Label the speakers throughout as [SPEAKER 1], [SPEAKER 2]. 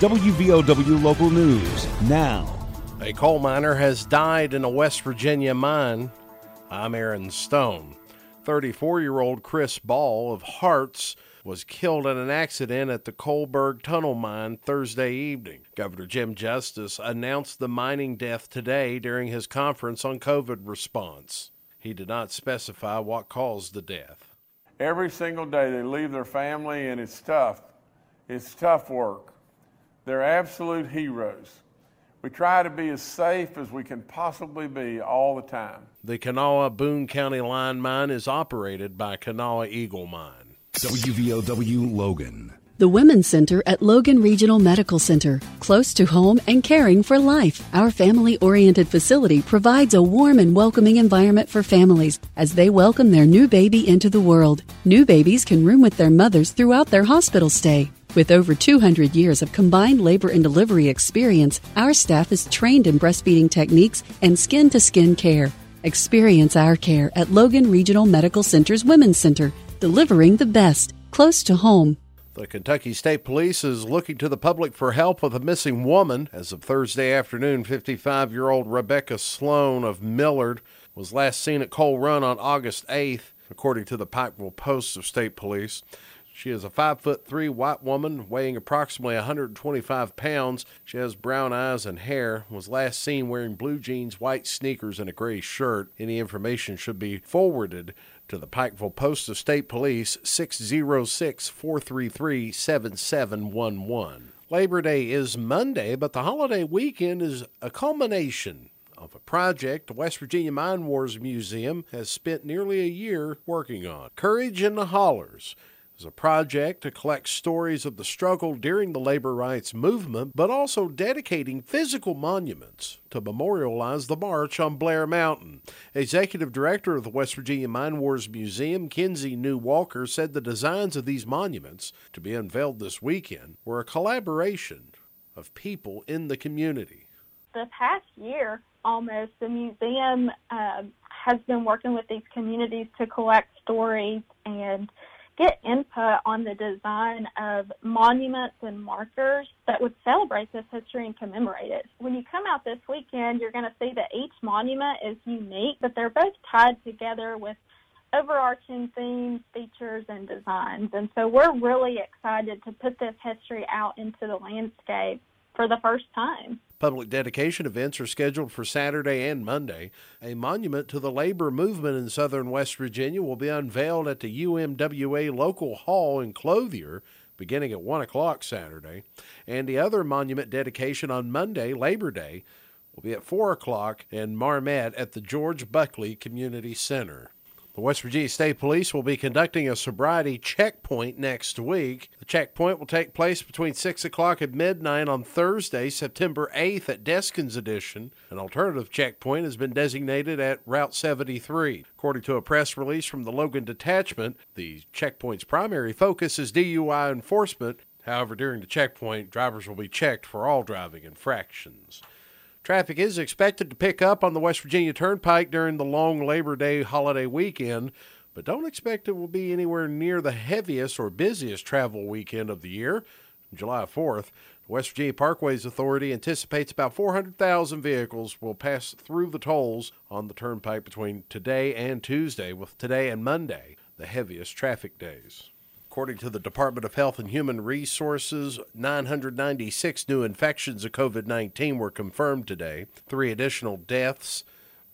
[SPEAKER 1] WVOW Local News now.
[SPEAKER 2] A coal miner has died in a West Virginia mine. I'm Aaron Stone. 34 year old Chris Ball of Harts was killed in an accident at the Coalburg Tunnel Mine Thursday evening. Governor Jim Justice announced the mining death today during his conference on COVID response. He did not specify what caused the death.
[SPEAKER 3] Every single day they leave their family, and it's tough. It's tough work. They're absolute heroes. We try to be as safe as we can possibly be all the time.
[SPEAKER 2] The Kanawha Boone County Line Mine is operated by Kanawha Eagle Mine.
[SPEAKER 1] WVOW Logan.
[SPEAKER 4] The Women's Center at Logan Regional Medical Center, close to home and caring for life. Our family oriented facility provides a warm and welcoming environment for families as they welcome their new baby into the world. New babies can room with their mothers throughout their hospital stay. With over 200 years of combined labor and delivery experience, our staff is trained in breastfeeding techniques and skin to skin care. Experience our care at Logan Regional Medical Center's Women's Center, delivering the best, close to home.
[SPEAKER 2] The Kentucky State Police is looking to the public for help with a missing woman. As of Thursday afternoon, 55 year old Rebecca Sloan of Millard was last seen at Coal Run on August 8th, according to the Pikeville Post of State Police. She is a five foot three white woman weighing approximately 125 pounds. She has brown eyes and hair. Was last seen wearing blue jeans, white sneakers, and a gray shirt. Any information should be forwarded to the Pikeville Post of State Police 606 433 7711. Labor Day is Monday, but the holiday weekend is a culmination of a project the West Virginia Mine Wars Museum has spent nearly a year working on. Courage in the Hollers is a project to collect stories of the struggle during the labor rights movement, but also dedicating physical monuments to memorialize the march on Blair Mountain. Executive Director of the West Virginia Mine Wars Museum, Kenzie New Walker, said the designs of these monuments, to be unveiled this weekend, were a collaboration of people in the community.
[SPEAKER 5] The past year, almost, the museum uh, has been working with these communities to collect stories and get input on the design of monuments and markers that would celebrate this history and commemorate it. When you come out this weekend, you're going to see that each monument is unique, but they're both tied together with overarching themes, features, and designs. And so we're really excited to put this history out into the landscape for the first time.
[SPEAKER 2] Public dedication events are scheduled for Saturday and Monday. A monument to the labor movement in southern West Virginia will be unveiled at the UMWA local hall in Clothier beginning at 1 o'clock Saturday. And the other monument dedication on Monday, Labor Day, will be at 4 o'clock in Marmet at the George Buckley Community Center. The West Virginia State Police will be conducting a sobriety checkpoint next week. The checkpoint will take place between 6 o'clock and midnight on Thursday, September 8th at Deskins Addition. An alternative checkpoint has been designated at Route 73. According to a press release from the Logan Detachment, the checkpoint's primary focus is DUI enforcement. However, during the checkpoint, drivers will be checked for all driving infractions. Traffic is expected to pick up on the West Virginia Turnpike during the long Labor Day holiday weekend, but don't expect it will be anywhere near the heaviest or busiest travel weekend of the year. July 4th, the West Virginia Parkways Authority anticipates about 400,000 vehicles will pass through the tolls on the turnpike between today and Tuesday, with today and Monday the heaviest traffic days. According to the Department of Health and Human Resources, 996 new infections of COVID 19 were confirmed today. Three additional deaths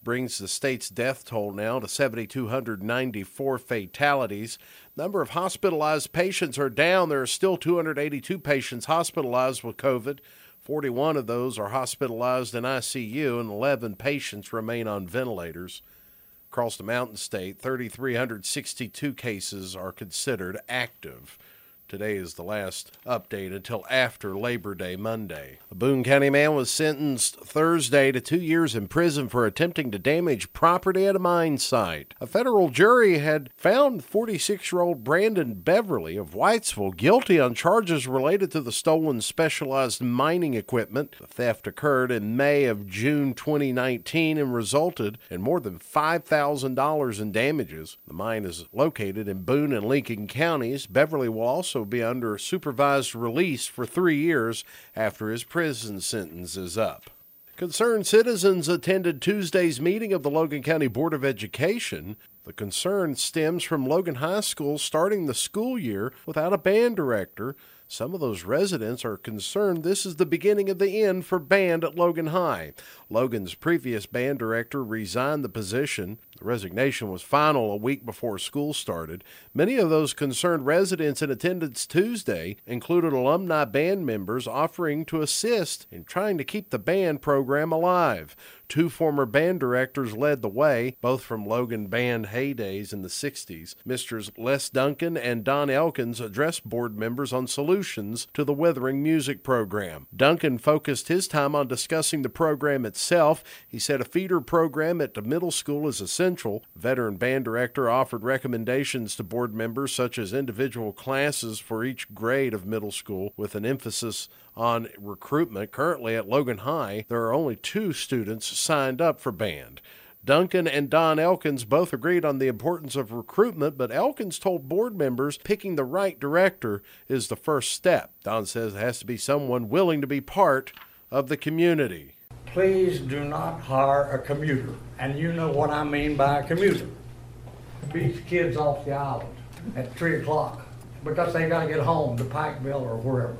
[SPEAKER 2] brings the state's death toll now to 7,294 fatalities. Number of hospitalized patients are down. There are still 282 patients hospitalized with COVID. 41 of those are hospitalized in ICU, and 11 patients remain on ventilators. Across the Mountain State, 3,362 cases are considered active. Today is the last update until after Labor Day Monday. A Boone County man was sentenced Thursday to two years in prison for attempting to damage property at a mine site. A federal jury had found 46 year old Brandon Beverly of Whitesville guilty on charges related to the stolen specialized mining equipment. The theft occurred in May of June 2019 and resulted in more than $5,000 in damages. The mine is located in Boone and Lincoln counties. Beverly will also also be under supervised release for three years after his prison sentence is up. Concerned citizens attended Tuesday's meeting of the Logan County Board of Education. The concern stems from Logan High School starting the school year without a band director. Some of those residents are concerned this is the beginning of the end for band at Logan High. Logan's previous band director resigned the position. The resignation was final a week before school started. Many of those concerned residents in attendance Tuesday included alumni band members offering to assist in trying to keep the band program alive. Two former band directors led the way, both from Logan band heydays in the 60s. Misters Les Duncan and Don Elkins addressed board members on solutions to the Withering Music program. Duncan focused his time on discussing the program itself. He said a feeder program at the middle school is essential. Veteran band director offered recommendations to board members such as individual classes for each grade of middle school with an emphasis on recruitment. Currently at Logan High, there are only two students signed up for band. Duncan and Don Elkins both agreed on the importance of recruitment, but Elkins told board members picking the right director is the first step. Don says it has to be someone willing to be part of the community.
[SPEAKER 6] Please do not hire a commuter, and you know what I mean by a commuter. Beats kids off the island at 3 o'clock because they got to get home to Pikeville or wherever.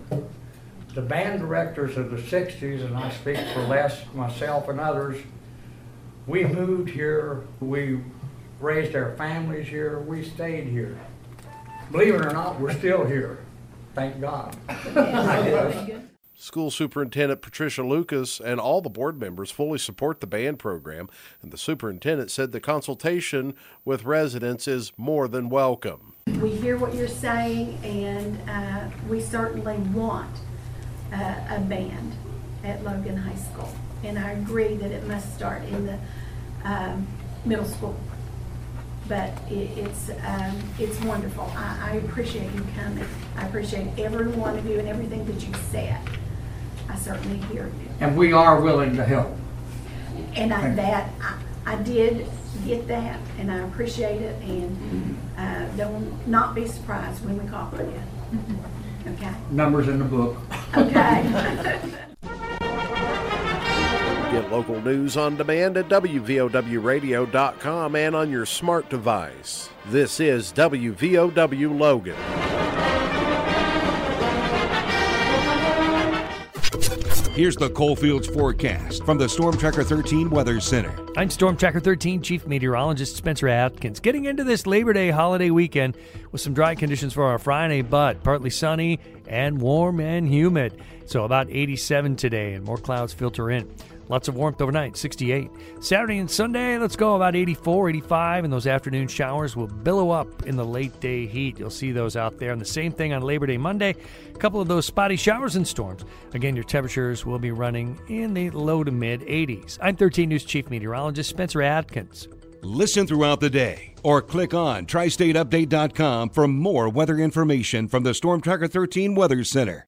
[SPEAKER 6] The band directors of the 60s, and I speak for Les, myself, and others, we moved here, we raised our families here, we stayed here. Believe it or not, we're still here. Thank God. I guess.
[SPEAKER 2] School Superintendent Patricia Lucas and all the board members fully support the band program, and the superintendent said the consultation with residents is more than welcome.
[SPEAKER 7] We hear what you're saying, and uh, we certainly want uh, a band at Logan High School. And I agree that it must start in the um, middle school. But it, it's um, it's wonderful. I, I appreciate you coming. I appreciate every one of you and everything that you said. I certainly hear you.
[SPEAKER 6] And we are willing to help.
[SPEAKER 7] And I, that, I, I did get that, and I appreciate it, and, uh, don't, not be surprised when we call for you. Okay?
[SPEAKER 6] Numbers in the book.
[SPEAKER 7] Okay.
[SPEAKER 2] Get local news on demand at WVOWradio.com and on your smart device. This is WVOW Logan.
[SPEAKER 1] Here's the Coalfields forecast from the Storm Tracker 13 Weather Center.
[SPEAKER 8] I'm Storm Tracker 13 Chief Meteorologist Spencer Atkins. Getting into this Labor Day holiday weekend with some dry conditions for our Friday, but partly sunny and warm and humid. So about 87 today, and more clouds filter in. Lots of warmth overnight, 68. Saturday and Sunday, let's go about 84, 85, and those afternoon showers will billow up in the late day heat. You'll see those out there. And the same thing on Labor Day Monday. A couple of those spotty showers and storms. Again, your temperatures will be running in the low to mid 80s. I'm 13 News Chief Meteorologist Spencer Atkins.
[SPEAKER 1] Listen throughout the day or click on tristateupdate.com for more weather information from the Storm Tracker 13 Weather Center.